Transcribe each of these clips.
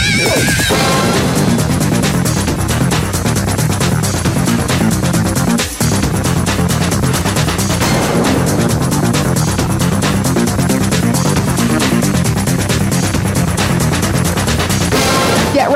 Get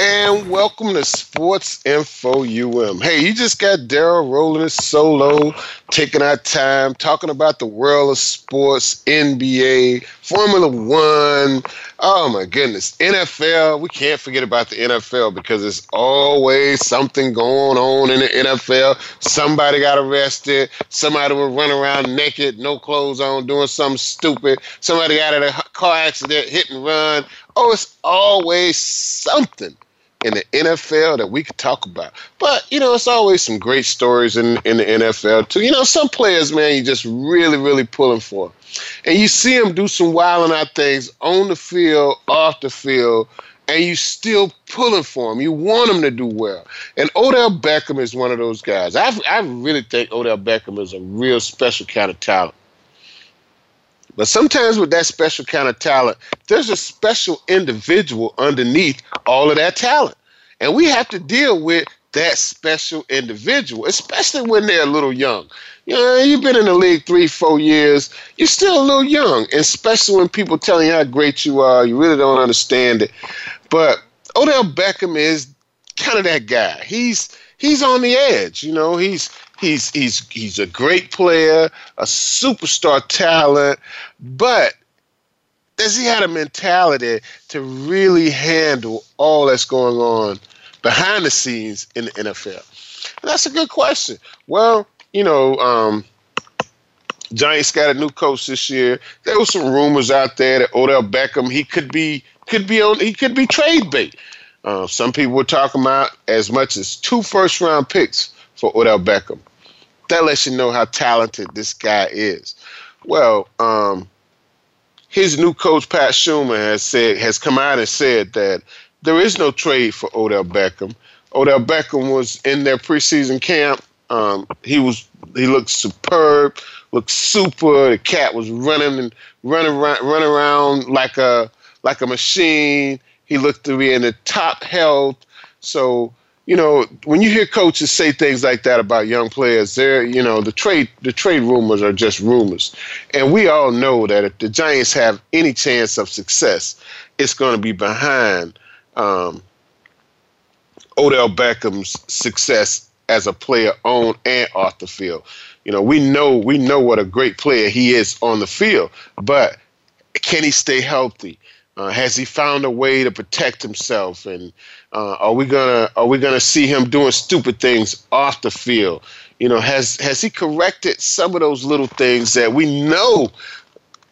And welcome to Sports Info UM. Hey, you just got Daryl rolling solo, taking our time, talking about the world of sports, NBA, Formula One. Oh my goodness, NFL. We can't forget about the NFL because there's always something going on in the NFL. Somebody got arrested. Somebody was running around naked, no clothes on, doing something stupid. Somebody got in a car accident, hit and run. Oh, it's always something in the NFL that we could talk about. But, you know, it's always some great stories in, in the NFL, too. You know, some players, man, you just really, really pulling for. And you see them do some wilding out things on the field, off the field, and you still pulling for them. You want them to do well. And Odell Beckham is one of those guys. I, I really think Odell Beckham is a real special kind of talent. But sometimes with that special kind of talent, there's a special individual underneath all of that talent. And we have to deal with that special individual, especially when they're a little young. You know, you've been in the league three, four years, you're still a little young, and especially when people tell you how great you are, you really don't understand it. But Odell Beckham is kind of that guy. He's he's on the edge, you know, he's He's he's he's a great player, a superstar talent, but does he have a mentality to really handle all that's going on behind the scenes in the NFL? And that's a good question. Well, you know, um, Giants got a new coach this year. There was some rumors out there that Odell Beckham he could be could be on he could be trade bait. Uh, some people were talking about as much as two first round picks for Odell Beckham that lets you know how talented this guy is. Well, um, his new coach Pat Shurmur has said has come out and said that there is no trade for Odell Beckham. Odell Beckham was in their preseason camp. Um, he was he looked superb, looked super. The cat was running and running around, running around like a like a machine. He looked to be in the top health. So you know, when you hear coaches say things like that about young players, they're, you know, the trade the trade rumors are just rumors. And we all know that if the Giants have any chance of success, it's going to be behind um, Odell Beckham's success as a player on and off the field. You know, we know we know what a great player he is on the field, but can he stay healthy? Uh, has he found a way to protect himself? And uh, are we gonna are we gonna see him doing stupid things off the field? You know, has has he corrected some of those little things that we know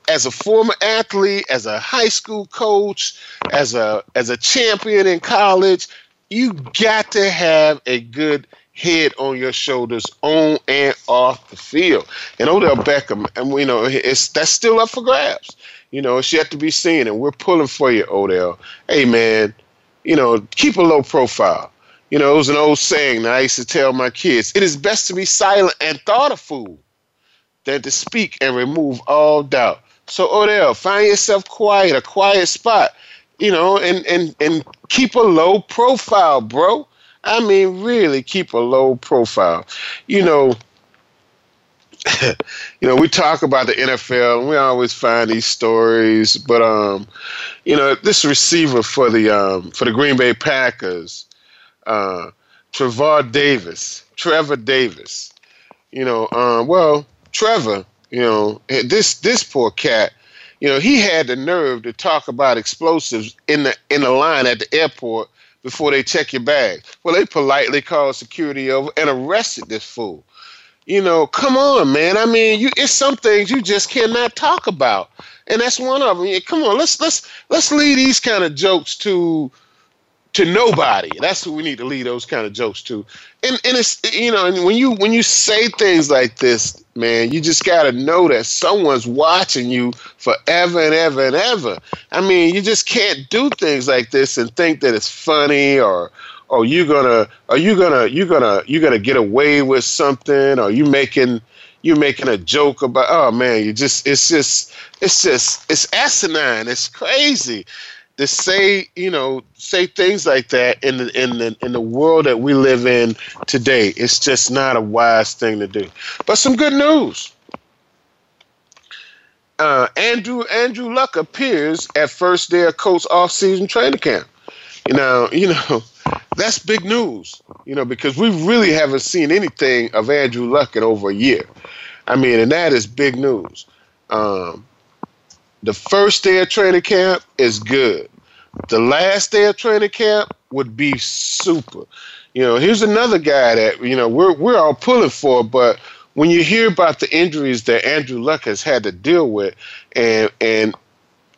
as a former athlete, as a high school coach, as a as a champion in college, you got to have a good head on your shoulders on and off the field. And Odell Beckham, and you know, it's that's still up for grabs. You know, it's yet to be seen, and we're pulling for you, Odell. Hey, man, you know, keep a low profile. You know, it was an old saying that I used to tell my kids it is best to be silent and thought a fool than to speak and remove all doubt. So, Odell, find yourself quiet, a quiet spot, you know, and, and, and keep a low profile, bro. I mean, really keep a low profile. You know, you know, we talk about the NFL and we always find these stories, but um, you know, this receiver for the um for the Green Bay Packers, uh, Trevor Davis, Trevor Davis, you know, um, well, Trevor, you know, this this poor cat, you know, he had the nerve to talk about explosives in the in the line at the airport before they check your bag. Well, they politely called security over and arrested this fool you know, come on, man. I mean, you it's some things you just cannot talk about, and that's one of them. Come on, let's let's let's leave these kind of jokes to to nobody. That's what we need to leave those kind of jokes to. And and it's you know, and when you when you say things like this, man, you just gotta know that someone's watching you forever and ever and ever. I mean, you just can't do things like this and think that it's funny or or you gonna are you gonna you gonna you gonna get away with something? Or you making you making a joke about oh man you just it's just it's just it's asinine. It's crazy to say you know say things like that in the in the in the world that we live in today. It's just not a wise thing to do. But some good news. Uh, Andrew Andrew Luck appears at first day of Colts off-season training camp. You know, you know, that's big news. You know, because we really haven't seen anything of Andrew Luck in over a year. I mean, and that is big news. Um, the first day of training camp is good. The last day of training camp would be super. You know, here's another guy that you know we're we're all pulling for, but when you hear about the injuries that Andrew Luck has had to deal with, and and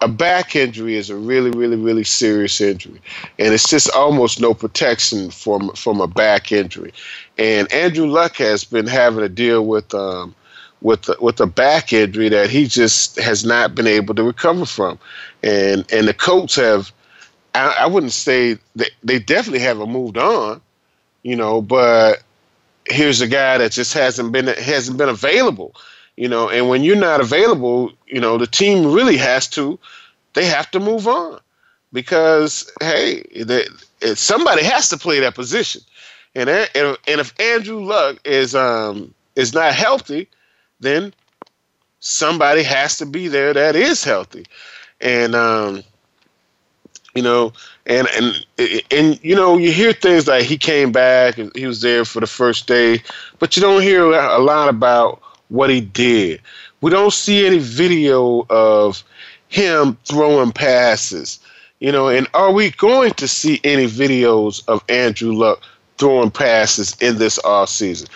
a back injury is a really, really, really serious injury, and it's just almost no protection from from a back injury. And Andrew Luck has been having to deal with um, with with a back injury that he just has not been able to recover from, and and the Colts have, I, I wouldn't say they, they definitely haven't moved on, you know, but here's a guy that just hasn't been hasn't been available you know and when you're not available you know the team really has to they have to move on. Because hey they, somebody has to play that position. And and, and if Andrew Luck is um is not healthy then somebody has to be there that is healthy. And um you know and and and you know you hear things like he came back and he was there for the first day but you don't hear a lot about what he did. We don't see any video of him throwing passes. You know, and are we going to see any videos of Andrew Luck throwing passes in this off season?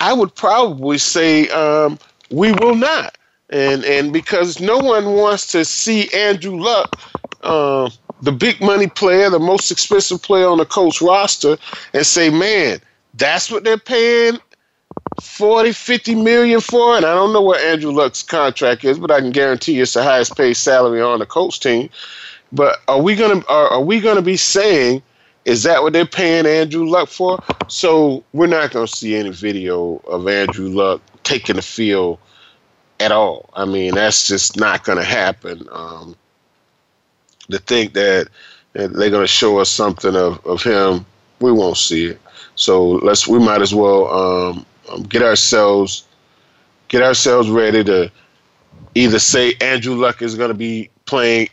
I would probably say um, we will not. And and because no one wants to see Andrew Luck, uh, the big money player, the most expensive player on the Colts roster, and say, man, that's what they're paying 40, 50 million for, and I don't know what Andrew Luck's contract is, but I can guarantee it's the highest paid salary on the Colts team. But are we gonna are, are we gonna be saying is that what they're paying Andrew Luck for? So we're not gonna see any video of Andrew Luck taking the field at all. I mean, that's just not gonna happen. Um, to think that, they're gonna show us something of, of him, we won't see it. So let's we might as well um, um, get ourselves get ourselves ready to either say Andrew Luck is going to be playing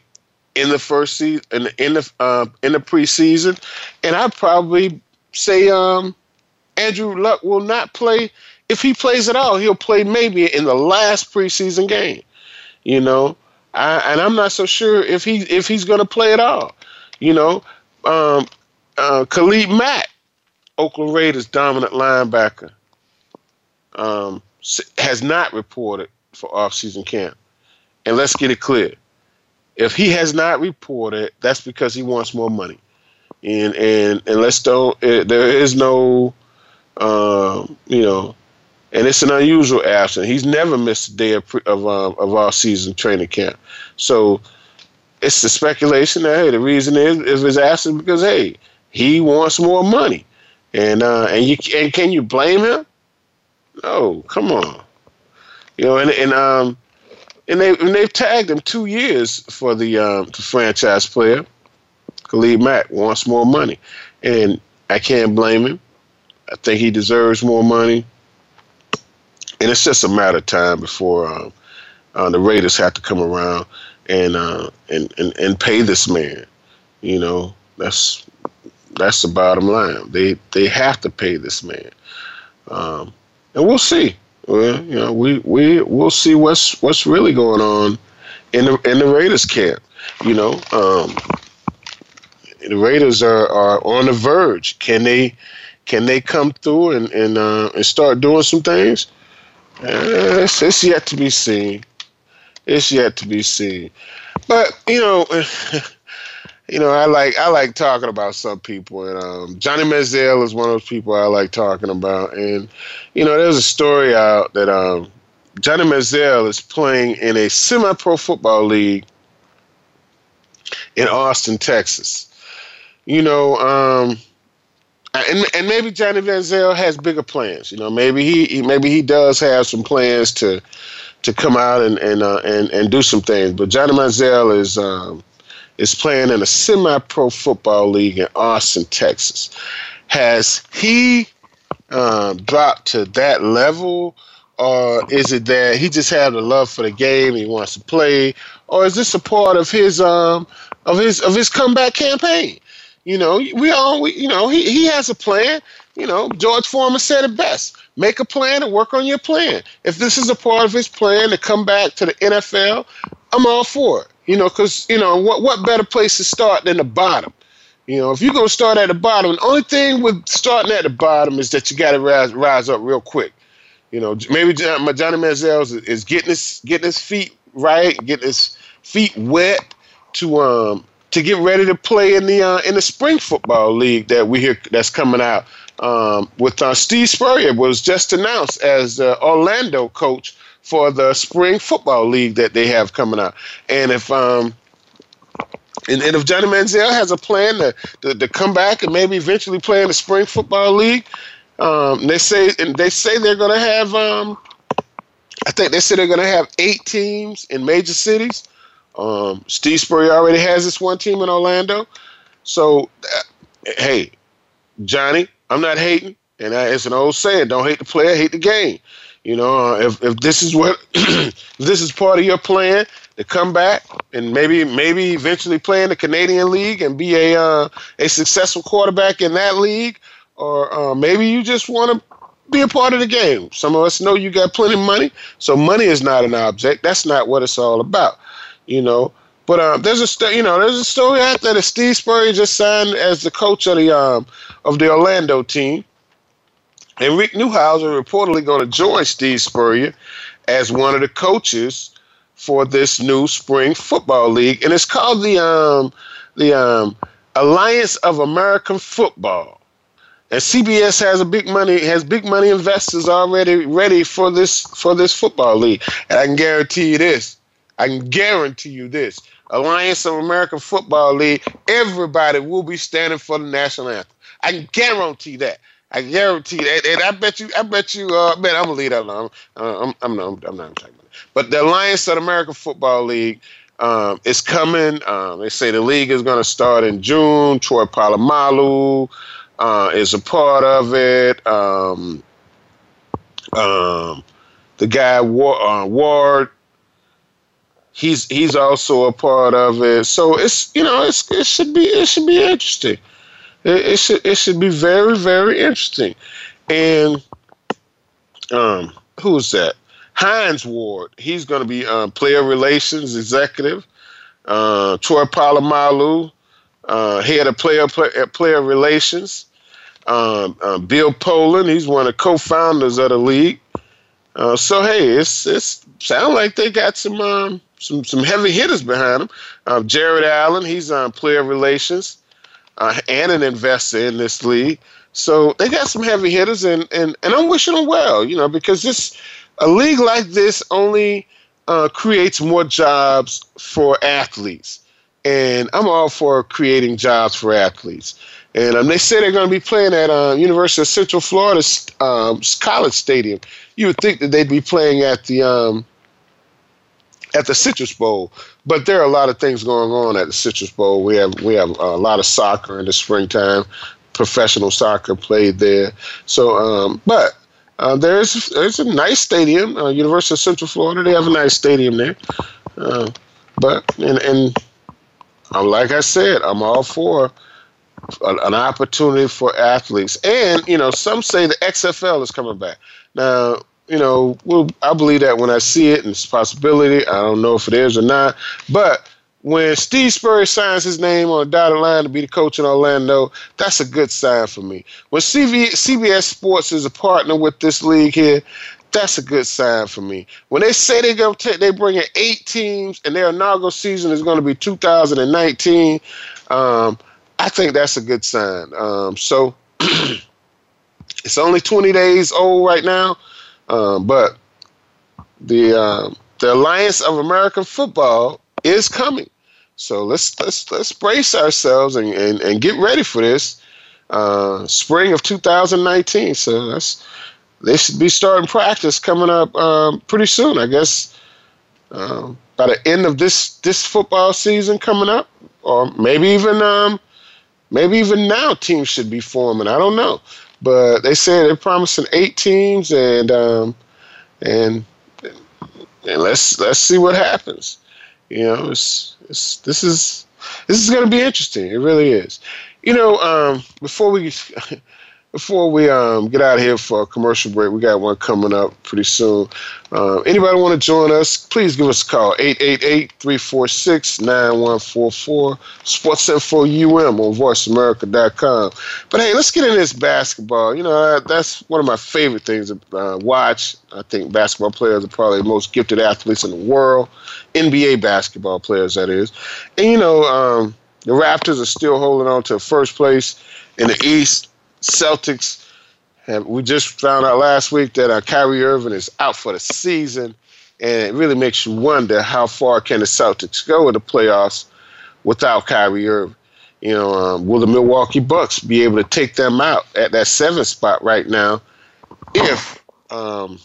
in the first season in the in the, uh, in the preseason, and I'd probably say um, Andrew Luck will not play. If he plays at all, he'll play maybe in the last preseason game. You know, I, and I'm not so sure if he if he's going to play at all. You know, um, uh, Khalil Mack, Oakland Raiders dominant linebacker um, has not reported for off-season camp. And let's get it clear: if he has not reported, that's because he wants more money. And and and let's don't. There is no, um, you know, and it's an unusual absence. He's never missed a day of of, um, of off season training camp. So it's the speculation that hey, the reason is is his absence because hey, he wants more money, and uh, and you and can you blame him? No, come on. You know, and and um, and they and they've tagged him two years for the um the franchise player. Khalil Mack wants more money, and I can't blame him. I think he deserves more money, and it's just a matter of time before um, uh, the Raiders have to come around and uh, and, and and pay this man. You know, that's that's the bottom line. They they have to pay this man. Um, and we'll see. Well, you know, we we we'll see what's what's really going on in the in the Raiders camp. You know, um, the Raiders are, are on the verge. Can they can they come through and and uh, and start doing some things? Uh, it's, it's yet to be seen. It's yet to be seen. But you know, you know, I like I like talking about some people, and um, Johnny Manziel is one of those people I like talking about. And you know, there's a story out that um, Johnny Manziel is playing in a semi-pro football league in Austin, Texas. You know, um, and and maybe Johnny Manziel has bigger plans. You know, maybe he, maybe he does have some plans to to come out and and uh, and and do some things. But Johnny Manziel is um, is playing in a semi-pro football league in Austin, Texas. Has he uh, dropped to that level? Or is it that he just had a love for the game, he wants to play, or is this a part of his um of his of his comeback campaign? You know, we all, we, you know, he, he has a plan. You know, George Foreman said it best make a plan and work on your plan. If this is a part of his plan to come back to the NFL, I'm all for it. You know, because, you know, what, what better place to start than the bottom? You know, if you're going to start at the bottom, the only thing with starting at the bottom is that you got to rise, rise up real quick. You know, maybe Johnny Manziel is, is getting his getting his feet right, getting his feet wet to um to get ready to play in the uh, in the spring football league that we hear that's coming out. Um, with uh, Steve Spurrier was just announced as the Orlando coach for the spring football league that they have coming out. And if um, and, and if Johnny Manziel has a plan to, to, to come back and maybe eventually play in the spring football league, um, they say and they say they're going to have um, I think they say they're going to have eight teams in major cities. Um, Steve Spurrier already has this one team in Orlando. So, uh, hey, Johnny, I'm not hating. And I, it's an old saying: "Don't hate the player, hate the game." You know, if if this is what this is part of your plan to come back and maybe maybe eventually play in the Canadian League and be a uh, a successful quarterback in that league, or uh, maybe you just want to be a part of the game. Some of us know you got plenty of money, so money is not an object. That's not what it's all about you know. But um, there's a st- you know there's a story out there that Steve Spurrier just signed as the coach of the um, of the Orlando team, and Rick Neuheisel reportedly going to join Steve Spurrier as one of the coaches for this new spring football league, and it's called the um, the um, Alliance of American Football. And CBS has a big money has big money investors already ready for this for this football league, and I can guarantee you this: I can guarantee you this. Alliance of American Football League, everybody will be standing for the national anthem. I can guarantee that. I guarantee that. And I bet you, I bet you, uh, man, I'm gonna leave that alone. Uh, I'm, I'm, not, I'm not talking about it. But the Alliance of American Football League um, is coming. Um, they say the league is to start in June. Troy Polamalu uh, is a part of it. Um, um, the guy uh, Ward he's he's also a part of it. So it's you know it's it should be it should be interesting. It, it should it should be very very interesting. And um, who's that? Hines Ward. He's going to be um, player relations executive. Uh, Troy Polamalu, uh, head of player player, player relations. Um, uh, Bill Polian, he's one of the co-founders of the league. Uh, so hey, it's it's sound like they got some um, some some heavy hitters behind them. Uh, Jared Allen, he's on player relations uh, and an investor in this league. So they got some heavy hitters, and and and I'm wishing them well, you know, because this a league like this only uh, creates more jobs for athletes, and I'm all for creating jobs for athletes. And um, they say they're going to be playing at uh, University of Central Florida um, College Stadium. You would think that they'd be playing at the um, at the Citrus Bowl. But there are a lot of things going on at the Citrus Bowl. We have we have a lot of soccer in the springtime. Professional soccer played there. So, um, but uh, there's there's a nice stadium, uh, University of Central Florida. They have a nice stadium there. Uh, but and and uh, like I said, I'm all for an opportunity for athletes. And you know, some say the XFL is coming back. Now, you know, well, I believe that when I see it, and it's a possibility. I don't know if it is or not. But when Steve Spurrier signs his name on a dotted line to be the coach in Orlando, that's a good sign for me. When CV, CBS Sports is a partner with this league here, that's a good sign for me. When they say they're going to they bring in eight teams, and their inaugural season is going to be 2019. Um, I think that's a good sign. Um, so it's only 20 days old right now, um, but the um, the Alliance of American Football is coming. So let's let's let's brace ourselves and, and, and get ready for this uh, spring of 2019. So that's they should be starting practice coming up um, pretty soon. I guess um, by the end of this this football season coming up, or maybe even um, maybe even now teams should be forming. I don't know, but they said they're promising eight teams, and um, and and let's let's see what happens. You know, it's, it's this is this is going to be interesting. It really is. You know, um, before we before we um, get out of here for a commercial break, we got one coming up pretty soon. Uh, anybody want to join us, please give us a call, 888-346-9144, Sports Info UM on voiceamerica.com. But hey, let's get into this basketball. You know, that's one of my favorite things to uh, watch. I think basketball players are probably the most gifted athletes in the world, NBA basketball players, that is. And, you know, um, the Raptors are still holding on to first place in the East Celtics have, we just found out last week that uh, Kyrie Irving is out for the season, and it really makes you wonder how far can the Celtics go in the playoffs without Kyrie Irving. You know, um, will the Milwaukee Bucks be able to take them out at that seventh spot right now if um,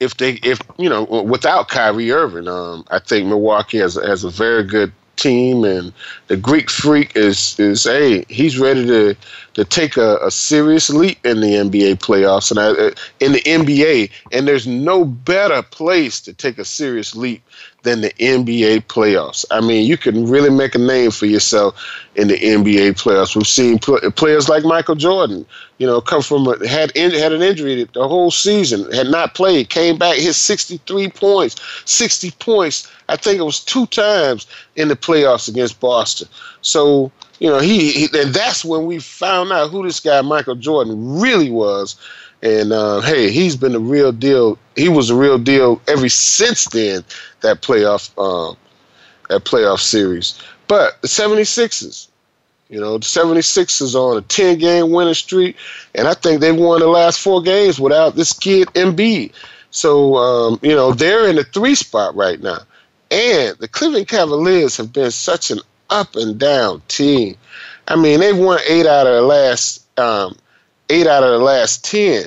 if they if you know without Kyrie Irving? Um, I think Milwaukee has has a very good team, and the Greek Freak is is hey, he's ready to to take a, a serious leap in the NBA playoffs and I, uh, in the NBA. And there's no better place to take a serious leap than the NBA playoffs. I mean, you can really make a name for yourself in the NBA playoffs. We've seen pl- players like Michael Jordan, you know, come from a, had in, had an injury the whole season, had not played, came back, hit 63 points, 60 points. I think it was two times in the playoffs against Boston. So you know, he, he, and that's when we found out who this guy Michael Jordan really was. And uh, hey, he's been the real deal. He was the real deal ever since then. That playoff, um, that playoff series. But the 76ers, you know, the 76ers are on a 10 game winning streak, and I think they won the last four games without this kid Embiid. So, um, you know, they're in the three spot right now. And the Cleveland Cavaliers have been such an up and down team. I mean, they've won eight out of the last um, eight out of the last ten,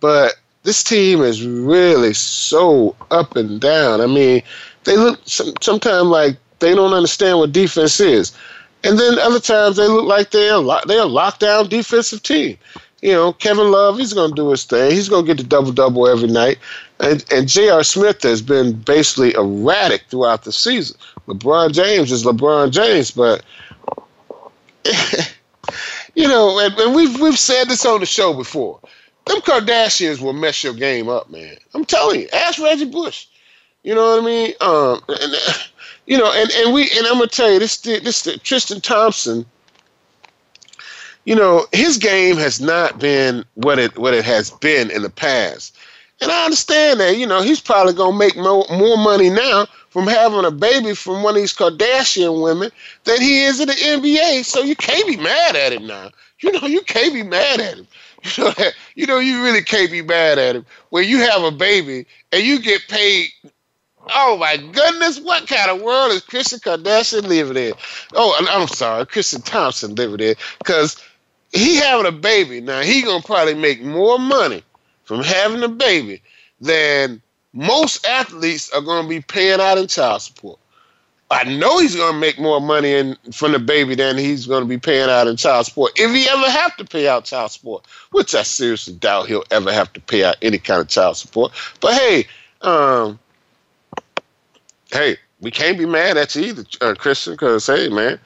but this team is really so up and down. I mean, they look some, sometimes like they don't understand what defense is, and then other times they look like they're a they're a lockdown defensive team. You know, Kevin Love, he's going to do his thing. He's going to get the double double every night. And, and J.R. Smith has been basically erratic throughout the season. LeBron James is LeBron James, but you know, and, and, we've we've said this on the show before. Them Kardashians will mess your game up, man. I'm telling you. Ask Reggie Bush. You know what I mean? Um, and, you know, and, and we and I'm gonna tell you this this Tristan Thompson. You know, his game has not been what it what it has been in the past. And I understand that, you know, he's probably gonna make more, more money now from having a baby from one of these Kardashian women than he is in the NBA. So you can't be mad at him now. You know, you can't be mad at him. You know, you know, you really can't be mad at him when you have a baby and you get paid. Oh my goodness, what kind of world is Christian Kardashian living in? Oh, I'm sorry, Tristan Thompson living in because he having a baby now. He gonna probably make more money from having a baby than most athletes are going to be paying out in child support. I know he's going to make more money in, from the baby than he's going to be paying out in child support if he ever have to pay out child support, which I seriously doubt he'll ever have to pay out any kind of child support. But hey, um, hey, we can't be mad at you either, uh, Christian, because hey, man,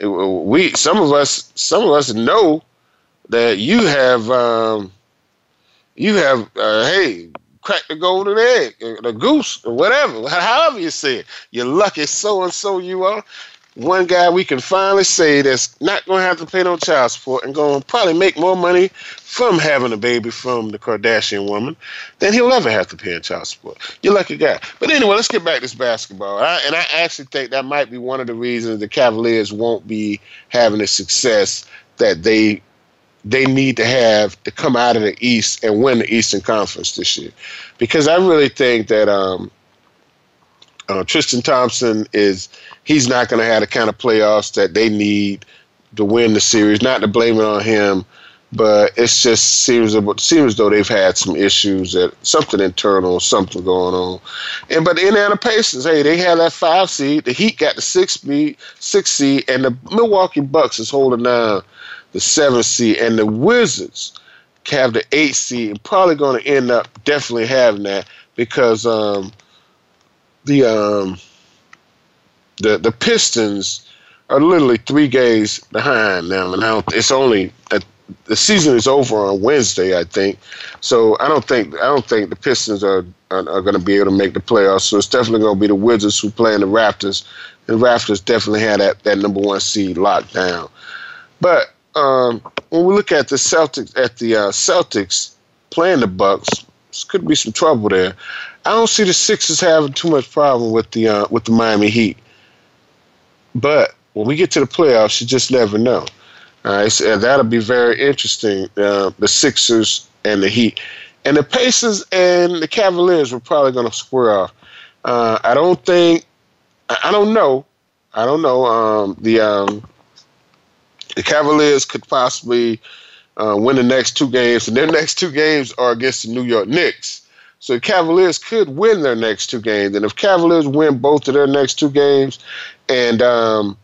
we some of us some of us know that you have um, you have uh, hey cracked the golden egg, uh, the goose, or whatever, however you say it. You're lucky so and so you are. one guy we can finally say that's not going to have to pay no child support and going to probably make more money from having a baby from the Kardashian woman than he'll ever have to pay in child support. You're lucky guy. But anyway, let's get back to this basketball. I, and I actually think that might be one of the reasons the Cavaliers won't be having the success that they they need to have to come out of the East and win the Eastern Conference this year. Because I really think that um, uh, Tristan Thompson is he's not going to have the kind of playoffs that they need to win the series. Not to blame it on him, but it's just seems seems though they've had some issues that something internal, something going on. And but the Indiana Pacers, hey, they had that five seed. The Heat got the six seed, six seed, and the Milwaukee Bucks is holding down the seven seed, and the Wizards have the eight seed, and probably going to end up definitely having that because um, the um, the the Pistons are literally three games behind them, and now it's only a, the season is over on Wednesday, I think. So I don't think I don't think the Pistons are are, are going to be able to make the playoffs. So it's definitely going to be the Wizards who play in the Raptors. And Raptors definitely had that, that number one seed locked down. But um, when we look at the Celtics at the uh, Celtics playing the Bucks, could be some trouble there. I don't see the Sixers having too much problem with the uh, with the Miami Heat. But when we get to the playoffs, you just never know. All right, so that'll be very interesting. Uh, the Sixers and the Heat, and the Pacers and the Cavaliers were probably going to square off. Uh, I don't think. I don't know. I don't know. Um, the um, the Cavaliers could possibly uh, win the next two games, and their next two games are against the New York Knicks. So the Cavaliers could win their next two games, and if Cavaliers win both of their next two games, and um,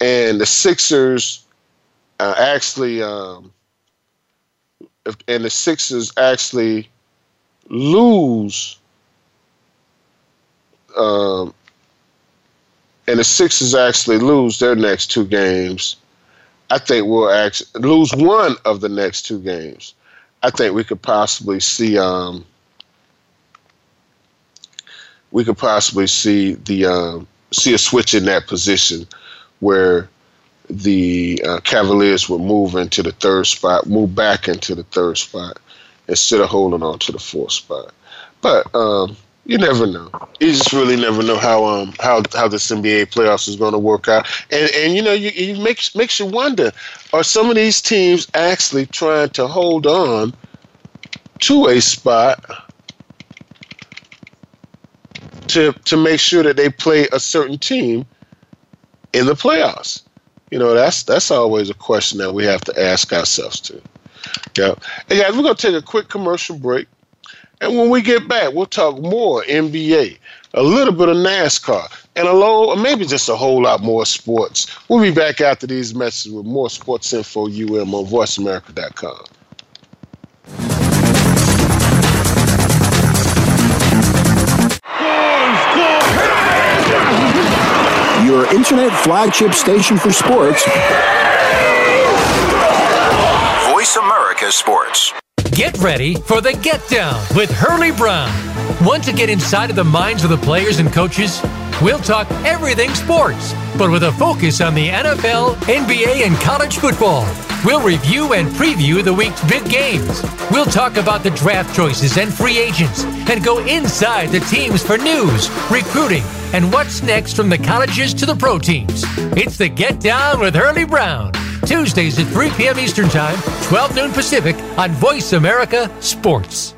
and the Sixers uh, actually, um, if, and the Sixers actually lose, um, and the Sixers actually lose their next two games, I think we'll actually lose one of the next two games. I think we could possibly see um, we could possibly see the um, see a switch in that position where the uh, Cavaliers would move into the third spot, move back into the third spot instead of holding on to the fourth spot. But um, you never know. You just really never know how um how how this NBA playoffs is going to work out. And and you know you it makes makes you wonder: Are some of these teams actually trying to hold on to a spot? To, to make sure that they play a certain team in the playoffs. You know, that's that's always a question that we have to ask ourselves too. Yeah. Hey guys, we're gonna take a quick commercial break. And when we get back, we'll talk more NBA, a little bit of NASCAR, and a low, or maybe just a whole lot more sports. We'll be back after these messages with more sports info UM on voiceamerica.com. Your internet flagship station for sports. Voice America Sports. Get ready for the Get Down with Hurley Brown. Want to get inside of the minds of the players and coaches? We'll talk everything sports, but with a focus on the NFL, NBA, and college football. We'll review and preview the week's big games. We'll talk about the draft choices and free agents and go inside the teams for news, recruiting, and what's next from the colleges to the pro teams. It's the Get Down with Hurley Brown. Tuesdays at 3 p.m. Eastern Time, 12 noon Pacific on Voice America Sports.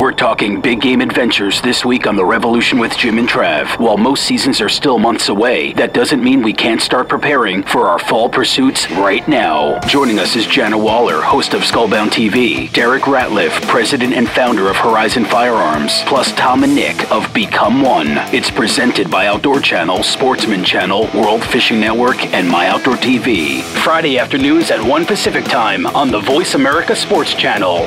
We're talking big game adventures this week on The Revolution with Jim and Trav. While most seasons are still months away, that doesn't mean we can't start preparing for our fall pursuits right now. Joining us is Jana Waller, host of Skullbound TV, Derek Ratliff, president and founder of Horizon Firearms, plus Tom and Nick of Become One. It's presented by Outdoor Channel, Sportsman Channel, World Fishing Network, and My Outdoor TV. Friday afternoons at 1 Pacific Time on the Voice America Sports Channel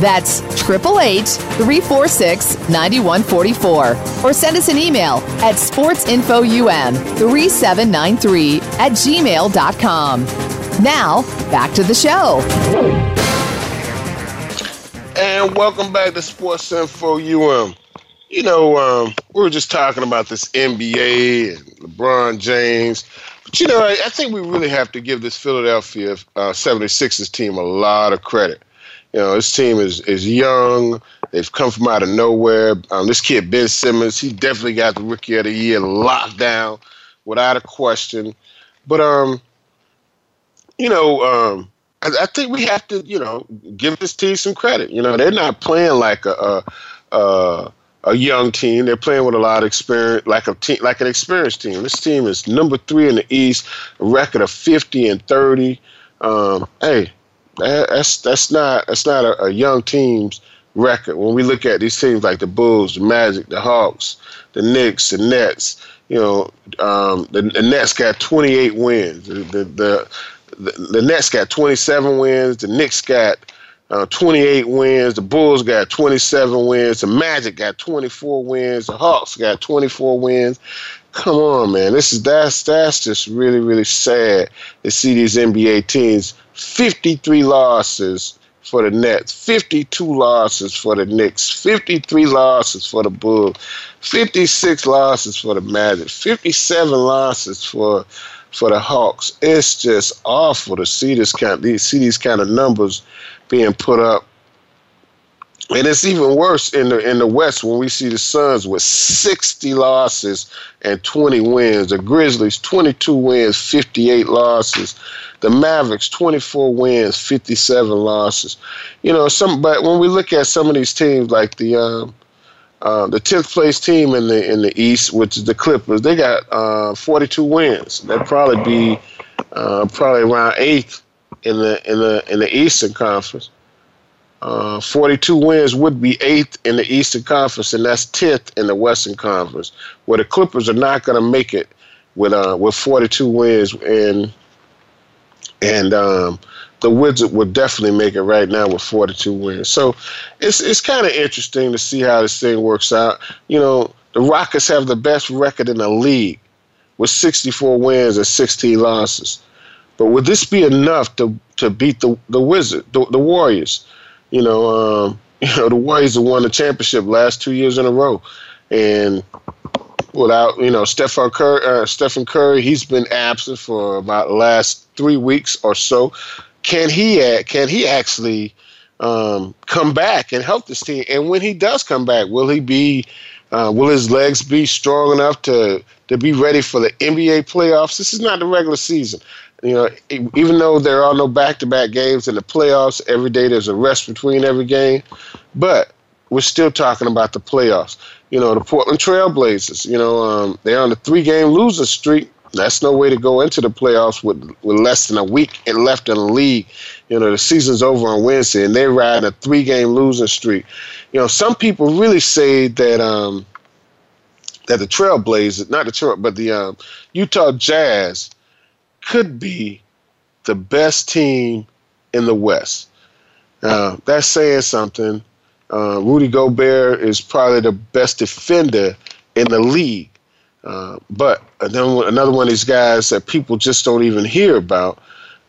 That's 888 346 9144. Or send us an email at sportsinfoum3793 at gmail.com. Now, back to the show. And welcome back to Sports Info UM. You know, um, we were just talking about this NBA and LeBron James. But, you know, I, I think we really have to give this Philadelphia uh, 76ers team a lot of credit. You know, this team is, is young. They've come from out of nowhere. Um, this kid, Ben Simmons, he definitely got the Rookie of the Year locked down without a question. But, um, you know, um, I, I, think we have to, you know, give this team some credit. You know, they're not playing like a, a, a a young team. They're playing with a lot of experience, like a team, like an experienced team. This team is number three in the East, record of fifty and thirty. Um, hey, that's that's not that's not a, a, young team's record. When we look at these teams like the Bulls, the Magic, the Hawks, the Knicks, the Nets, you know, um, the, the, Nets got twenty eight wins. The the, the the, the Nets got 27 wins. The Knicks got uh, 28 wins. The Bulls got 27 wins. The Magic got 24 wins. The Hawks got 24 wins. Come on, man. This is that's that's just really really sad to see these NBA teams. 53 losses for the Nets, 52 losses for the Knicks, 53 losses for the Bulls, 56 losses for the Magic, 57 losses for for the Hawks. It's just awful to see this kind, see these kind of numbers being put up. And it's even worse in the in the West when we see the Suns with 60 losses and 20 wins. The Grizzlies 22 wins, 58 losses. The Mavericks 24 wins, 57 losses. You know, some but when we look at some of these teams like the um, uh, the 10th place team in the in the East, which is the Clippers, they got uh, 42 wins. They'd probably be uh, probably around eighth in the in the in the Eastern Conference. Uh, 42 wins would be eighth in the Eastern Conference, and that's 10th in the Western Conference, where the Clippers are not going to make it with uh, with 42 wins, and and um, the Wizards would definitely make it right now with 42 wins. So it's it's kind of interesting to see how this thing works out. You know, the Rockets have the best record in the league with 64 wins and 16 losses. But would this be enough to to beat the the Wizard, the, the Warriors? You know, um, you know the Warriors have won the championship last two years in a row, and without you know Stephen Curry, uh, Stephen Curry, he's been absent for about the last three weeks or so. Can he can he actually um, come back and help this team? And when he does come back, will he be uh, will his legs be strong enough to to be ready for the NBA playoffs? This is not the regular season. You know, even though there are no back-to-back games in the playoffs, every day there's a rest between every game, but we're still talking about the playoffs. You know, the Portland Trailblazers. You know, um, they're on a three-game losing streak. That's no way to go into the playoffs with with less than a week left in the league. You know, the season's over on Wednesday, and they're riding a three-game losing streak. You know, some people really say that um, that the Trailblazers, not the Trail, but the um, Utah Jazz could be the best team in the West. Uh, that's saying something. Uh, Rudy Gobert is probably the best defender in the league. Uh, but another one of these guys that people just don't even hear about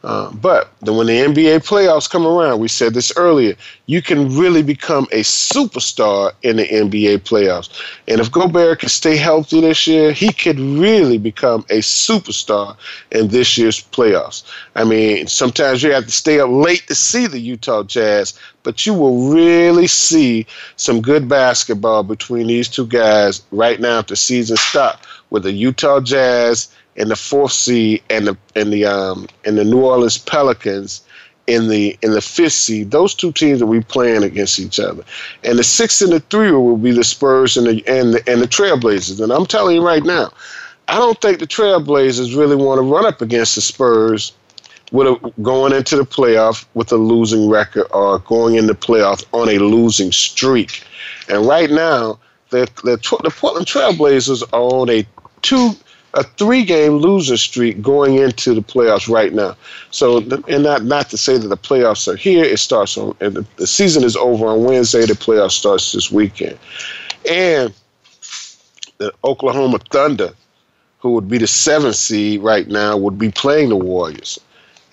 Uh, but then when the NBA playoffs come around, we said this earlier, you can really become a superstar in the NBA playoffs. And if Gobert can stay healthy this year, he could really become a superstar in this year's playoffs. I mean, sometimes you have to stay up late to see the Utah Jazz, but you will really see some good basketball between these two guys right now if the season stops with the Utah Jazz in the fourth seed and the and the um and the New Orleans Pelicans in the in the fifth seed. Those two teams will be playing against each other, and the six and the three will be the Spurs and the and the, and the Trailblazers. And I'm telling you right now, I don't think the Trailblazers really want to run up against the Spurs with a, going into the playoff with a losing record or going into playoff on a losing streak. And right now, the the, the Portland Trailblazers are on a two a three game loser streak going into the playoffs right now. So, and not not to say that the playoffs are here. It starts on and the, the season is over on Wednesday. The playoffs starts this weekend, and the Oklahoma Thunder, who would be the seventh seed right now, would be playing the Warriors.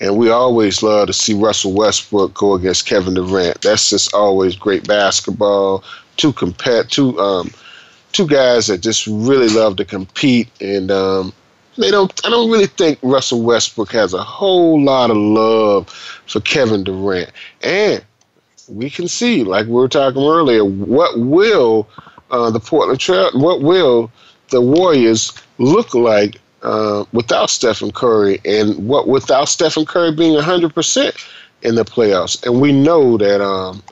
And we always love to see Russell Westbrook go against Kevin Durant. That's just always great basketball. Two compet, two um, two guys that just really love to compete, and um, they don't. I don't really think Russell Westbrook has a whole lot of love for Kevin Durant, and we can see, like we were talking earlier, what will uh, the Portland Trail, what will the Warriors look like uh, without Stephen Curry, and what without Stephen Curry being hundred percent in the playoffs, and we know that. Um,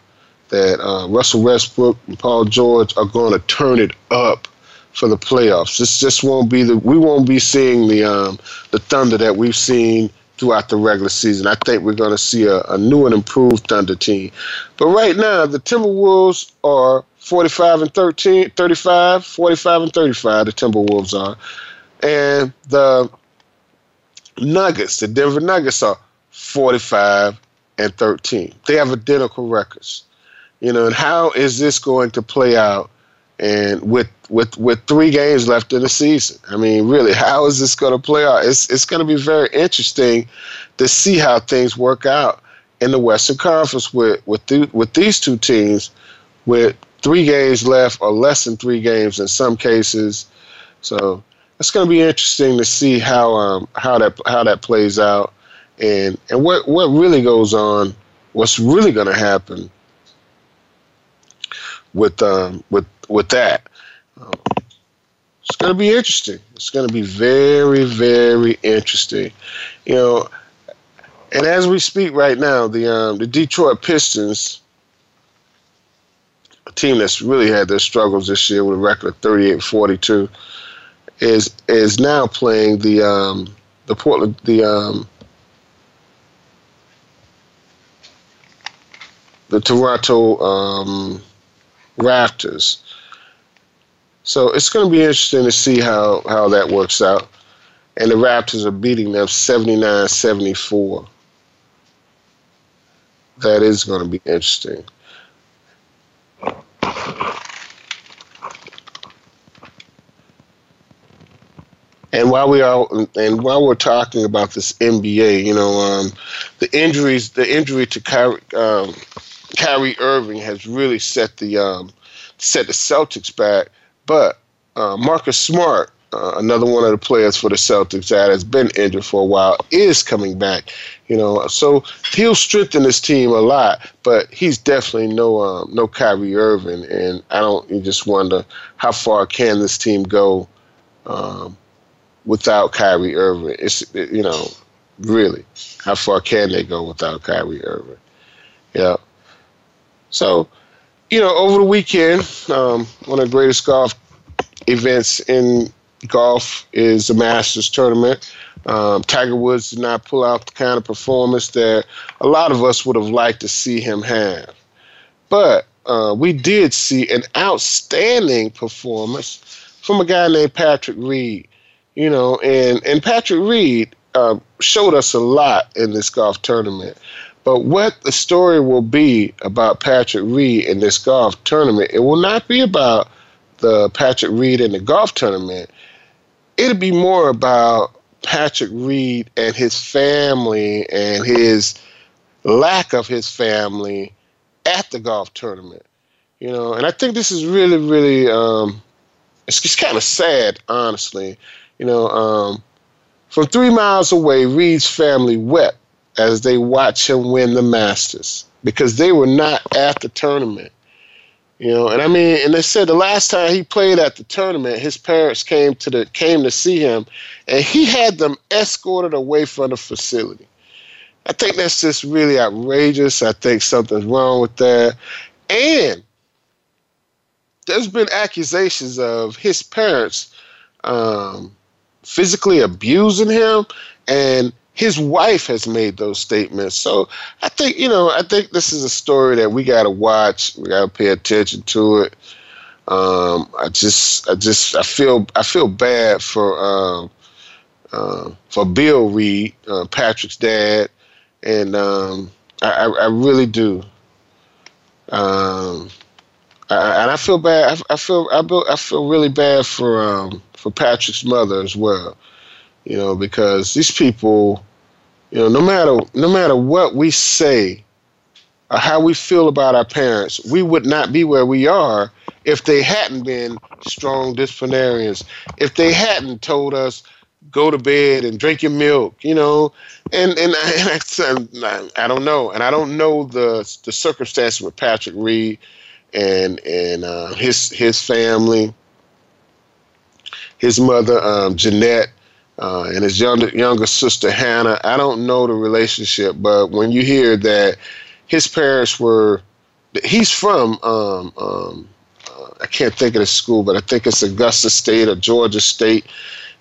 that uh, Russell Westbrook and Paul George are going to turn it up for the playoffs. This just won't be the we won't be seeing the um, the Thunder that we've seen throughout the regular season. I think we're going to see a, a new and improved Thunder team. But right now, the Timberwolves are 45 and 13, 35, 45 and 35. The Timberwolves are, and the Nuggets, the Denver Nuggets, are 45 and 13. They have identical records. You know, and how is this going to play out? And with with with three games left in the season, I mean, really, how is this going to play out? It's it's going to be very interesting to see how things work out in the Western Conference with with with these two teams, with three games left or less than three games in some cases. So it's going to be interesting to see how um, how that how that plays out, and and what what really goes on. What's really going to happen with um, with with that. Um, it's going to be interesting. It's going to be very very interesting. You know, and as we speak right now, the um, the Detroit Pistons, a team that's really had their struggles this year with a record of 38-42, is is now playing the um, the Portland the um, the Toronto um, Raptors. So it's going to be interesting to see how, how that works out. And the Raptors are beating them 79 74. That is going to be interesting. And while we are, and while we're talking about this NBA, you know, um, the injuries, the injury to Kyrie, um, Kyrie Irving has really set the um, set the Celtics back. But uh, Marcus Smart, uh, another one of the players for the Celtics that has been injured for a while, is coming back. You know, so he'll strengthen his team a lot. But he's definitely no um, no Kyrie Irving, and I don't. You just wonder how far can this team go um, without Kyrie Irving? It's you know, really, how far can they go without Kyrie Irving? Yeah. So, you know, over the weekend, um, one of the greatest golf events in golf is the Masters tournament. Um, Tiger Woods did not pull out the kind of performance that a lot of us would have liked to see him have. But uh, we did see an outstanding performance from a guy named Patrick Reed. You know, and, and Patrick Reed uh, showed us a lot in this golf tournament. But what the story will be about Patrick Reed in this golf tournament, it will not be about the Patrick Reed in the golf tournament. It'll be more about Patrick Reed and his family and his lack of his family at the golf tournament. You know, and I think this is really, really, um, it's, it's kind of sad, honestly. You know, um, from three miles away, Reed's family wept as they watch him win the Masters because they were not at the tournament. You know, and I mean, and they said the last time he played at the tournament, his parents came to the came to see him, and he had them escorted away from the facility. I think that's just really outrageous. I think something's wrong with that, and there's been accusations of his parents um, physically abusing him, and his wife has made those statements. So I think you know I think this is a story that we got to watch. We got to pay attention to it. Um, I just I just I feel I feel bad for um, uh, for Bill Reed, uh, Patrick's dad, and um, I, I really do. Um, I, and I feel bad. I, I feel I, I feel really bad for um, for Patrick's mother as well. You know, because these people you know, no matter no matter what we say or how we feel about our parents, we would not be where we are if they hadn't been strong disciplinarians, if they hadn't told us go to bed and drink your milk, you know, and and, and I, I don't know, and I don't know the the circumstances with Patrick Reed and and uh, his his family, his mother um, Jeanette, uh, and his younger younger sister Hannah. I don't know the relationship, but when you hear that his parents were, he's from um, um, uh, I can't think of the school, but I think it's Augusta State or Georgia State.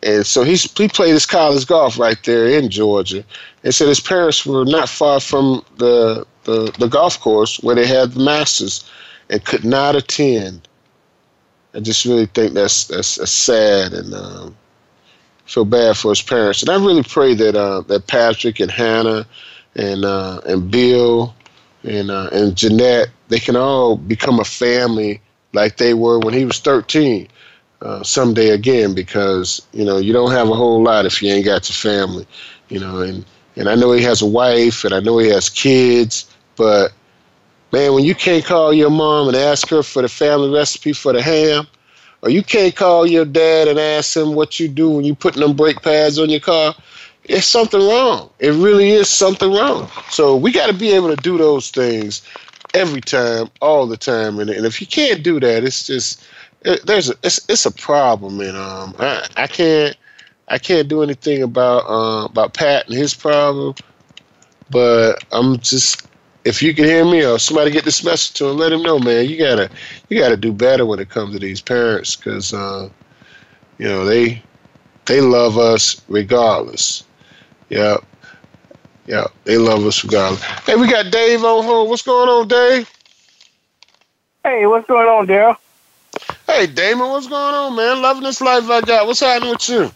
And so he's he played his college golf right there in Georgia, and said his parents were not far from the the, the golf course where they had the Masters, and could not attend. I just really think that's that's, that's sad and um, feel bad for his parents. And I really pray that uh, that Patrick and Hannah and uh, and Bill and uh, and Jeanette they can all become a family like they were when he was 13 uh, someday again because you know you don't have a whole lot if you ain't got your family you know and and I know he has a wife and I know he has kids but man when you can't call your mom and ask her for the family recipe for the ham or you can't call your dad and ask him what you do when you're putting them brake pads on your car, it's something wrong. It really is something wrong. So we got to be able to do those things every time, all the time. And, and if you can't do that, it's just it, there's a it's, it's a problem. And um, I, I can't I can't do anything about uh, about Pat and his problem. But I'm just if you can hear me or somebody get this message to him, let him know, man. You gotta you gotta do better when it comes to these parents, because uh, you know they they love us regardless. Yep. Yep. they love us regardless. Hey, we got Dave on hold. What's going on, Dave? Hey, what's going on, Daryl? Hey, Damon, what's going on, man? Loving this life I got. What's happening with you?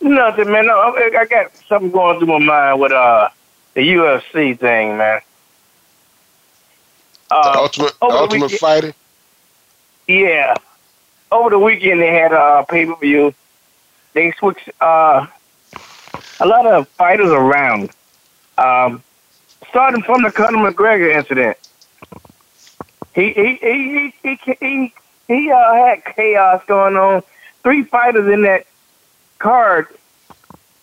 Nothing, man. No, I got something going through my mind with uh the UFC thing, man. Uh, the ultimate, the ultimate fighter. Yeah, over the weekend they had a pay per view. They switched uh, a lot of fighters around, um, starting from the Conor McGregor incident. He he he he he, he, he uh, had chaos going on. Three fighters in that card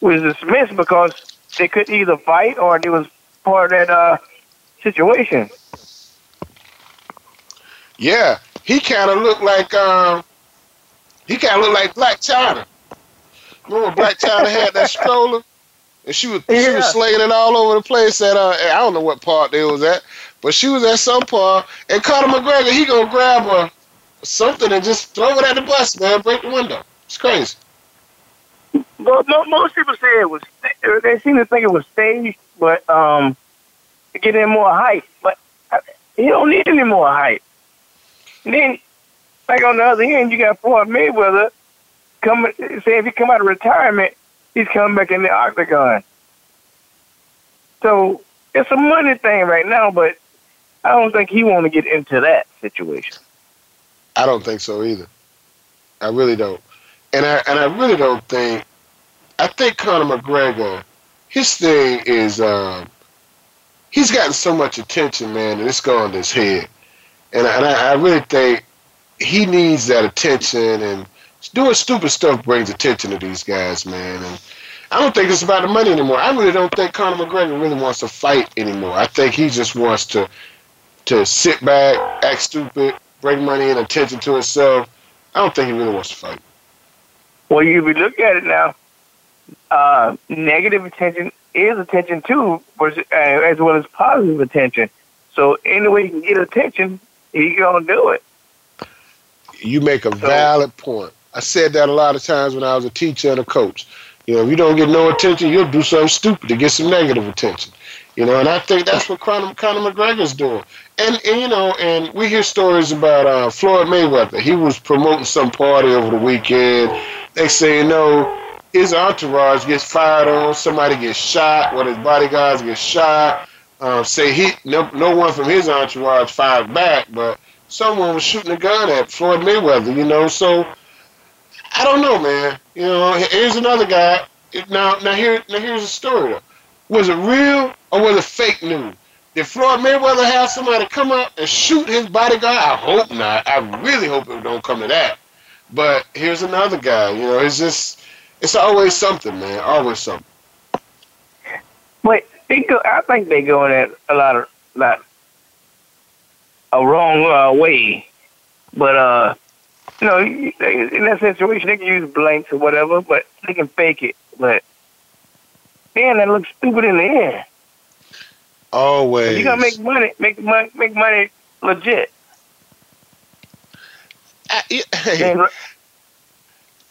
was dismissed because they could either fight or they was part of that uh, situation. Yeah, he kind of looked like um, he kind of looked like Blac Chyna. Remember Blac Chyna had that stroller, and she was yeah. she was slaying it all over the place. At uh, I don't know what part they was at, but she was at some part. And Conor McGregor, he gonna grab her something and just throw it at the bus, man, break the window. It's crazy. Well, most people say it was. They seem to think it was staged, but um, to get in more hype. But he don't need any more hype. And then, like on the other hand, you got Floyd Mayweather coming, Say if he come out of retirement, he's coming back in the octagon. So it's a money thing right now, but I don't think he want to get into that situation. I don't think so either. I really don't and I and I really don't think I think Conor McGregor, his thing is um, he's gotten so much attention, man, and it's gone to his head. And, and I, I really think he needs that attention, and doing stupid stuff brings attention to these guys, man. And I don't think it's about the money anymore. I really don't think Conor McGregor really wants to fight anymore. I think he just wants to to sit back, act stupid, bring money and attention to himself. I don't think he really wants to fight. Well, you we look at it now, uh, negative attention is attention too, uh, as well as positive attention. So any way you can get attention, he gonna do it. You make a so, valid point. I said that a lot of times when I was a teacher and a coach. You know, if you don't get no attention, you'll do something stupid to get some negative attention. You know, and I think that's what Conor, Conor McGregor's doing. And, and you know, and we hear stories about uh, Floyd Mayweather. He was promoting some party over the weekend. They say, you know, his entourage gets fired on, somebody gets shot, one of his bodyguards gets shot. Um, say he no, no one from his entourage fired back, but someone was shooting a gun at Floyd Mayweather. You know, so I don't know, man. You know, here's another guy. Now, now here, now here's a story. Though. Was it real or was it fake news? Did Floyd Mayweather have somebody come up and shoot his bodyguard? I hope not. I really hope it don't come to that. But here's another guy. You know, it's just, it's always something, man. Always something. Wait, they go. I think they going at a lot of lot a wrong uh, way, but uh, you know, in that situation, they can use blanks or whatever, but they can fake it. But man, that looks stupid in the air. Always. You gotta make money, make money, make money legit. I, hey,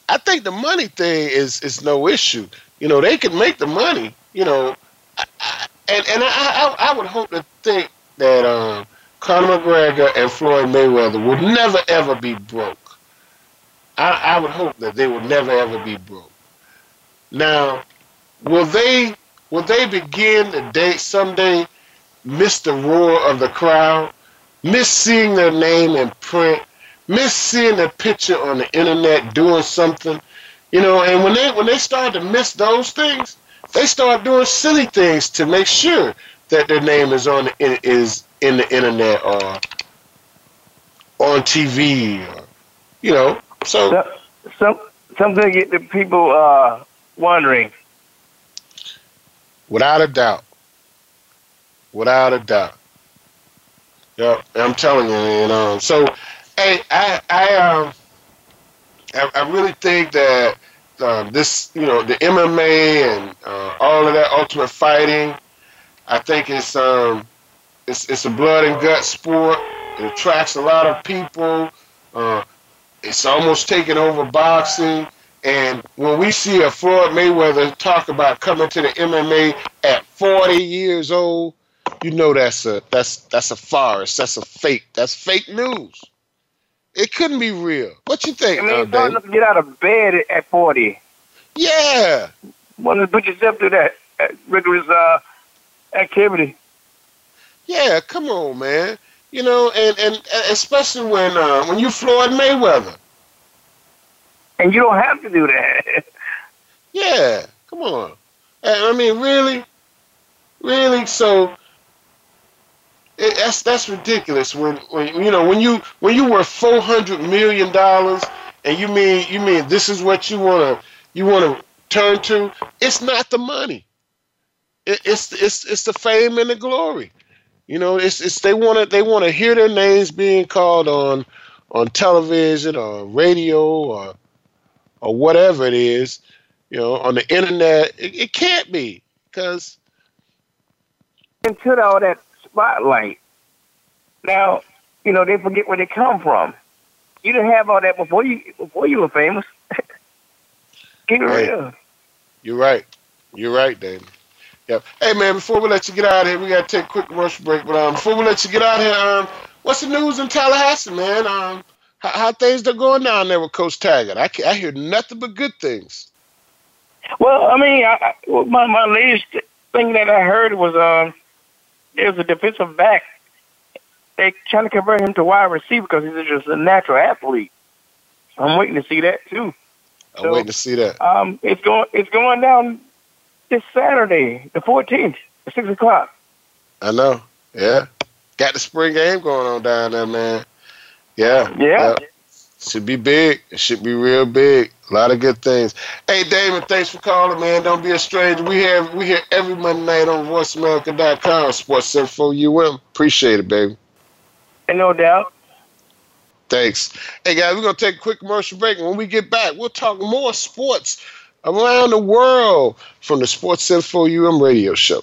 I think the money thing is is no issue. You know, they can make the money. You know, I, I, and and I, I I would hope to think that um, Conor McGregor and Floyd Mayweather would never ever be broke. I, I would hope that they will never ever be broke. Now, will they will they begin to date someday miss the roar of the crowd, miss seeing their name in print, miss seeing a picture on the internet doing something, you know, and when they when they start to miss those things, they start doing silly things to make sure that their name is on the, is in the internet or on TV or you know so, some something get the people uh, wondering. Without a doubt. Without a doubt. Yep, I'm telling you, you know. So, hey, I I um I, I really think that um, this, you know, the MMA and uh, all of that ultimate fighting, I think it's um it's it's a blood and gut sport. It attracts a lot of people. Uh, it's almost taking over boxing. And when we see a Floyd Mayweather talk about coming to the MMA at 40 years old, you know that's a that's that's a farce. That's a fake. That's fake news. It couldn't be real. What you think? I mean, uh, starting to get out of bed at 40. Yeah. Want to put yourself through that rigorous uh, activity. Yeah, come on, man. You know, and, and especially when uh, when you Floyd Mayweather. And you don't have to do that. yeah, come on. I mean, really, really. So it, that's that's ridiculous. When when you know when you when you were four hundred million dollars, and you mean you mean this is what you wanna you wanna turn to? It's not the money. It, it's it's it's the fame and the glory. You know, it's it's they want to they want to hear their names being called on on television or radio or or whatever it is. You know, on the internet, it, it can't be because into all that spotlight. Now, you know they forget where they come from. You didn't have all that before you before you were famous. Get right. real. You're right. You're right, David. Yep. Hey man, before we let you get out of here, we gotta take a quick commercial break. But um, before we let you get out of here, um, what's the news in Tallahassee, man? Um, how, how things are going down there with Coach Taggart? I I hear nothing but good things. Well, I mean, I, my my latest thing that I heard was um, there's a defensive back. They trying to convert him to wide receiver because he's just a natural athlete. I'm waiting to see that too. I'm so, waiting to see that. Um, it's going it's going down this Saturday, the 14th, at six o'clock. I know. Yeah, got the spring game going on down there, man. Yeah. Yeah. Should be big. It should be real big. A lot of good things. Hey, Damon, thanks for calling, man. Don't be a stranger. We have we here every Monday night on VoiceAmerica.com, Sports Info UM. Appreciate it, baby. And no doubt. Thanks. Hey, guys, we're going to take a quick commercial break. When we get back, we'll talk more sports around the world from the Sports Info UM radio show.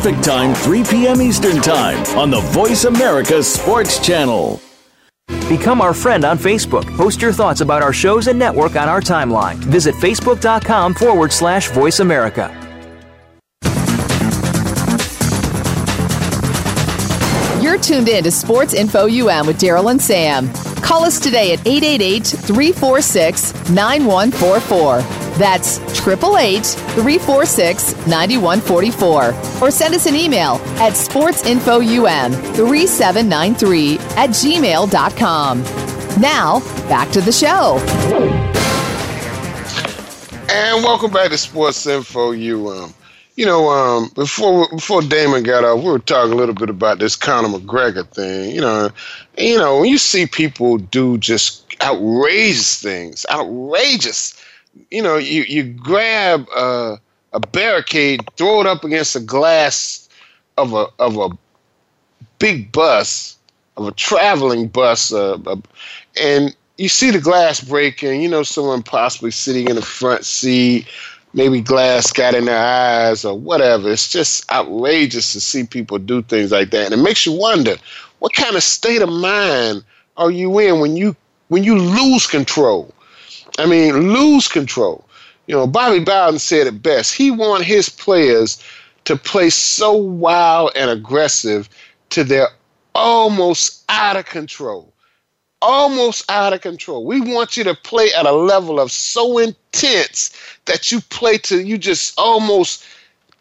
Pacific Time, 3 p.m. Eastern Time on the Voice America Sports Channel. Become our friend on Facebook. Post your thoughts about our shows and network on our timeline. Visit facebook.com forward slash voice America. You're tuned in to Sports Info UM with Daryl and Sam. Call us today at 888 346 9144. That's 888 346 9144. Or send us an email at sportsinfoum3793 at gmail.com. Now, back to the show. And welcome back to Sports Info UM. You know, um, before before Damon got off, we were talking a little bit about this Conor McGregor thing. You know, you know when you see people do just outrageous things, outrageous you know, you you grab a, a barricade, throw it up against the glass of a of a big bus, of a traveling bus, uh, uh, and you see the glass breaking. You know, someone possibly sitting in the front seat, maybe glass got in their eyes or whatever. It's just outrageous to see people do things like that, and it makes you wonder what kind of state of mind are you in when you when you lose control I mean, lose control. You know, Bobby Bowden said it best. He wanted his players to play so wild and aggressive to their almost out of control. Almost out of control. We want you to play at a level of so intense that you play to you just almost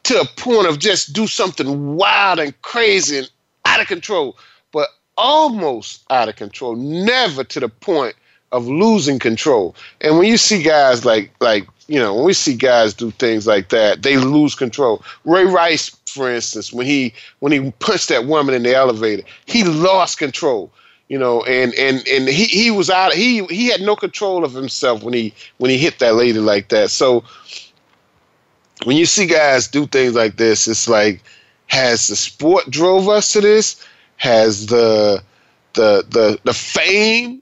to a point of just do something wild and crazy and out of control, but almost out of control, never to the point of losing control. And when you see guys like like you know when we see guys do things like that, they lose control. Ray Rice, for instance, when he when he punched that woman in the elevator, he lost control. You know, and and and he he was out. He he had no control of himself when he when he hit that lady like that. So when you see guys do things like this, it's like has the sport drove us to this? Has the the the the fame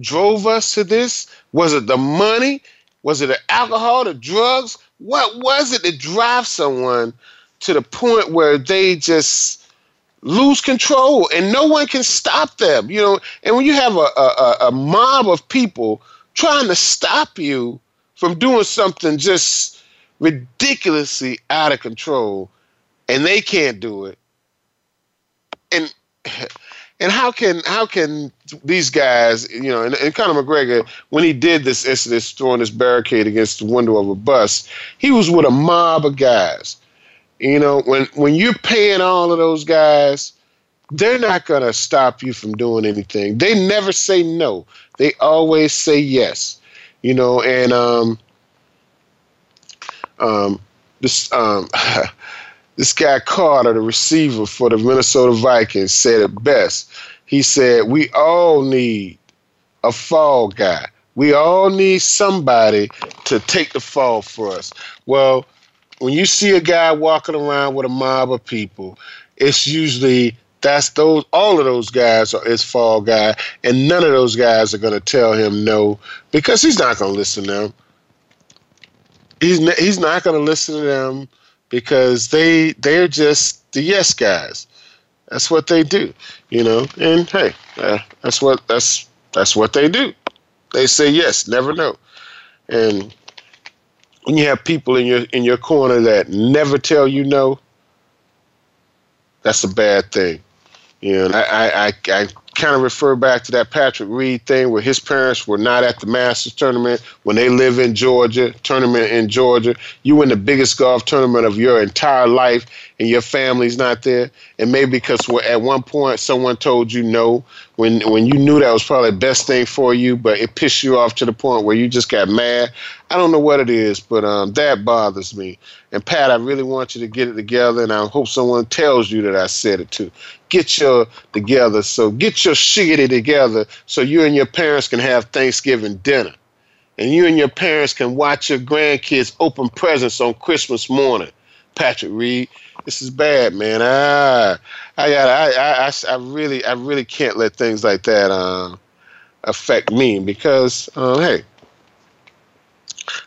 drove us to this? Was it the money? Was it the alcohol, the drugs? What was it that drives someone to the point where they just lose control and no one can stop them. You know, and when you have a, a, a mob of people trying to stop you from doing something just ridiculously out of control and they can't do it. And and how can how can these guys, you know, and, and Conor McGregor, when he did this incident, throwing this barricade against the window of a bus, he was with a mob of guys. You know, when when you're paying all of those guys, they're not gonna stop you from doing anything. They never say no. They always say yes. You know, and um, um, this um, this guy Carter, the receiver for the Minnesota Vikings, said it best. He said, "We all need a fall guy. We all need somebody to take the fall for us." Well, when you see a guy walking around with a mob of people, it's usually that's those all of those guys are his fall guy, and none of those guys are going to tell him no because he's not going to listen to them. He's he's not going to listen to them because they they're just the yes guys. That's what they do, you know. And hey, uh, that's what that's that's what they do. They say yes, never no. And when you have people in your in your corner that never tell you no, that's a bad thing. You know, I I, I kind of refer back to that Patrick Reed thing where his parents were not at the Masters tournament when they live in Georgia, tournament in Georgia. You win the biggest golf tournament of your entire life and your family's not there. And maybe because at one point someone told you no when when you knew that was probably the best thing for you, but it pissed you off to the point where you just got mad. I don't know what it is, but um, that bothers me. And Pat, I really want you to get it together, and I hope someone tells you that I said it too. Get your together, so get your shiggity together, so you and your parents can have Thanksgiving dinner, and you and your parents can watch your grandkids open presents on Christmas morning. Patrick Reed, this is bad, man. Ah, I got, I, I, I, I really, I really can't let things like that uh, affect me because, uh, hey,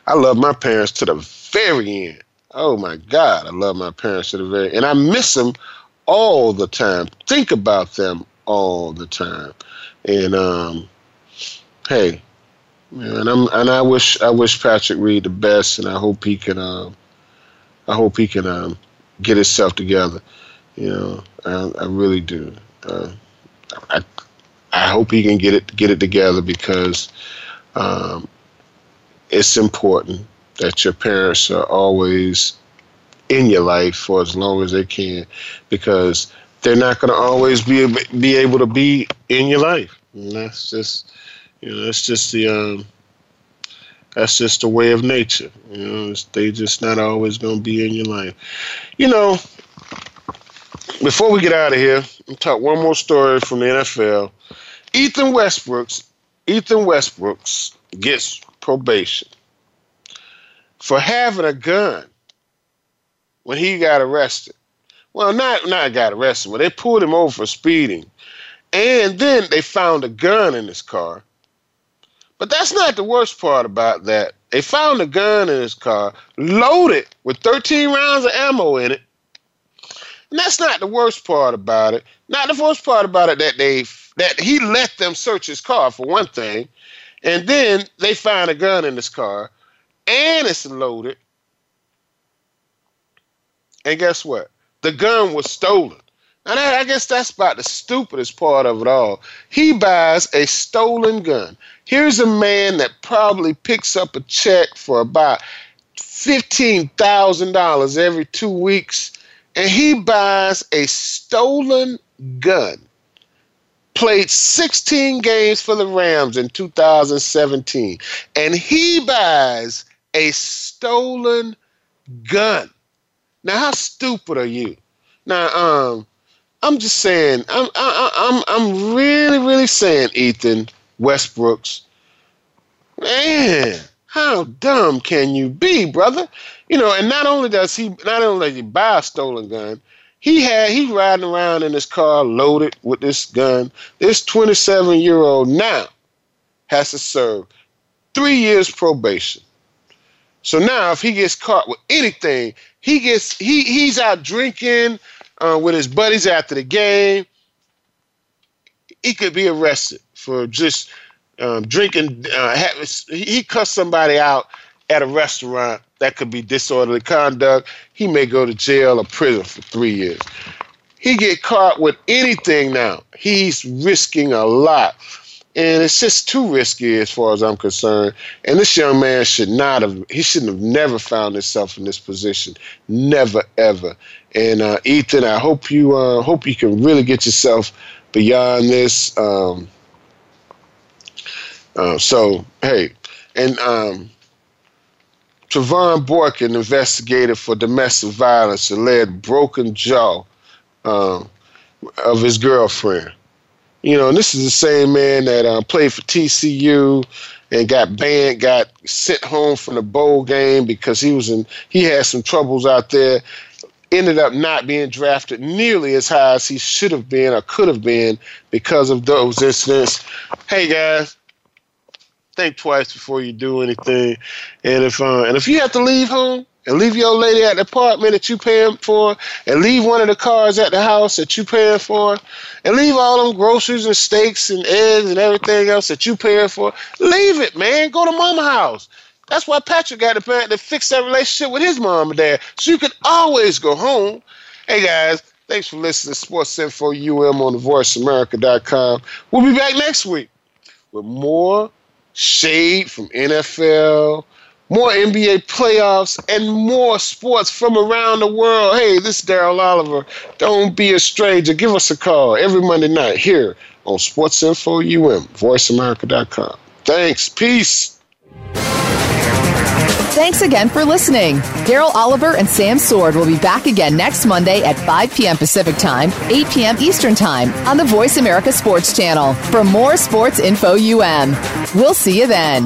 I love my parents to the very end. Oh my God, I love my parents to the very, and I miss them all the time. Think about them all the time, and um, hey, and I'm and I wish I wish Patrick Reed the best, and I hope he can. Um, I hope he can um, get himself together. You know, I, I really do. Uh, I I hope he can get it get it together because um, it's important that your parents are always in your life for as long as they can because they're not going to always be be able to be in your life. And that's just you know that's just the um, that's just the way of nature. You know, they just not always going to be in your life. You know, before we get out of here, I'll talk one more story from the NFL. Ethan Westbrooks Ethan Westbrooks gets probation for having a gun when he got arrested. Well, not not got arrested, but they pulled him over for speeding, and then they found a gun in his car but that's not the worst part about that. They found a gun in his car, loaded with 13 rounds of ammo in it. And that's not the worst part about it. Not the worst part about it that they that he let them search his car for one thing, and then they find a gun in his car, and it's loaded. And guess what? The gun was stolen. And I, I guess that's about the stupidest part of it all. He buys a stolen gun. Here's a man that probably picks up a check for about $15,000 every two weeks, and he buys a stolen gun. Played 16 games for the Rams in 2017, and he buys a stolen gun. Now, how stupid are you? Now, um, I'm just saying, I'm, I, I'm, I'm really, really saying, Ethan Westbrooks, man, how dumb can you be, brother? You know, and not only does he, not only does he buy a stolen gun, he had he riding around in his car loaded with this gun. This 27 year old now has to serve three years probation. So now, if he gets caught with anything, he gets he he's out drinking uh, with his buddies after the game. He could be arrested for just um, drinking. Uh, he cussed somebody out at a restaurant. That could be disorderly conduct. He may go to jail or prison for three years. He get caught with anything now. He's risking a lot. And it's just too risky as far as I'm concerned. And this young man should not have, he shouldn't have never found himself in this position. Never, ever. And uh, Ethan, I hope you uh, hope you can really get yourself beyond this. Um, uh, so, hey, and um, Trevone Boykin investigated for domestic violence led broken jaw um, of his girlfriend. You know, and this is the same man that uh, played for TCU and got banned, got sent home from the bowl game because he was in, he had some troubles out there. Ended up not being drafted nearly as high as he should have been or could have been because of those incidents. Hey guys, think twice before you do anything. And if uh, and if you have to leave home, and leave your lady at the apartment that you paying for, and leave one of the cars at the house that you paying for, and leave all them groceries and steaks and eggs and everything else that you paying for. Leave it, man. Go to mama house. That's why Patrick got the parent to fix that relationship with his mom and dad, so you can always go home. Hey guys, thanks for listening to Sports Info UM on the VoiceAmerica.com. We'll be back next week with more shade from NFL more NBA playoffs, and more sports from around the world. Hey, this is Daryl Oliver. Don't be a stranger. Give us a call every Monday night here on Sports Info UM, VoiceAmerica.com. Thanks. Peace. Thanks again for listening. Daryl Oliver and Sam Sword will be back again next Monday at 5 p.m. Pacific Time, 8 p.m. Eastern Time on the Voice America Sports Channel for more Sports Info UM. We'll see you then.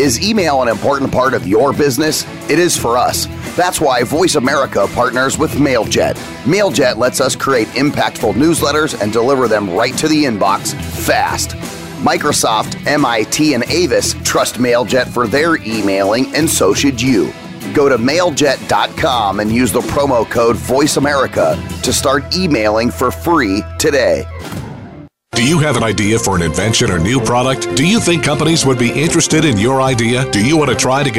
Is email an important part of your business? It is for us. That's why Voice America partners with MailJet. MailJet lets us create impactful newsletters and deliver them right to the inbox fast. Microsoft, MIT, and Avis trust MailJet for their emailing, and so should you. Go to mailjet.com and use the promo code VoiceAmerica to start emailing for free today. Do you have an idea for an invention or new product? Do you think companies would be interested in your idea? Do you want to try to get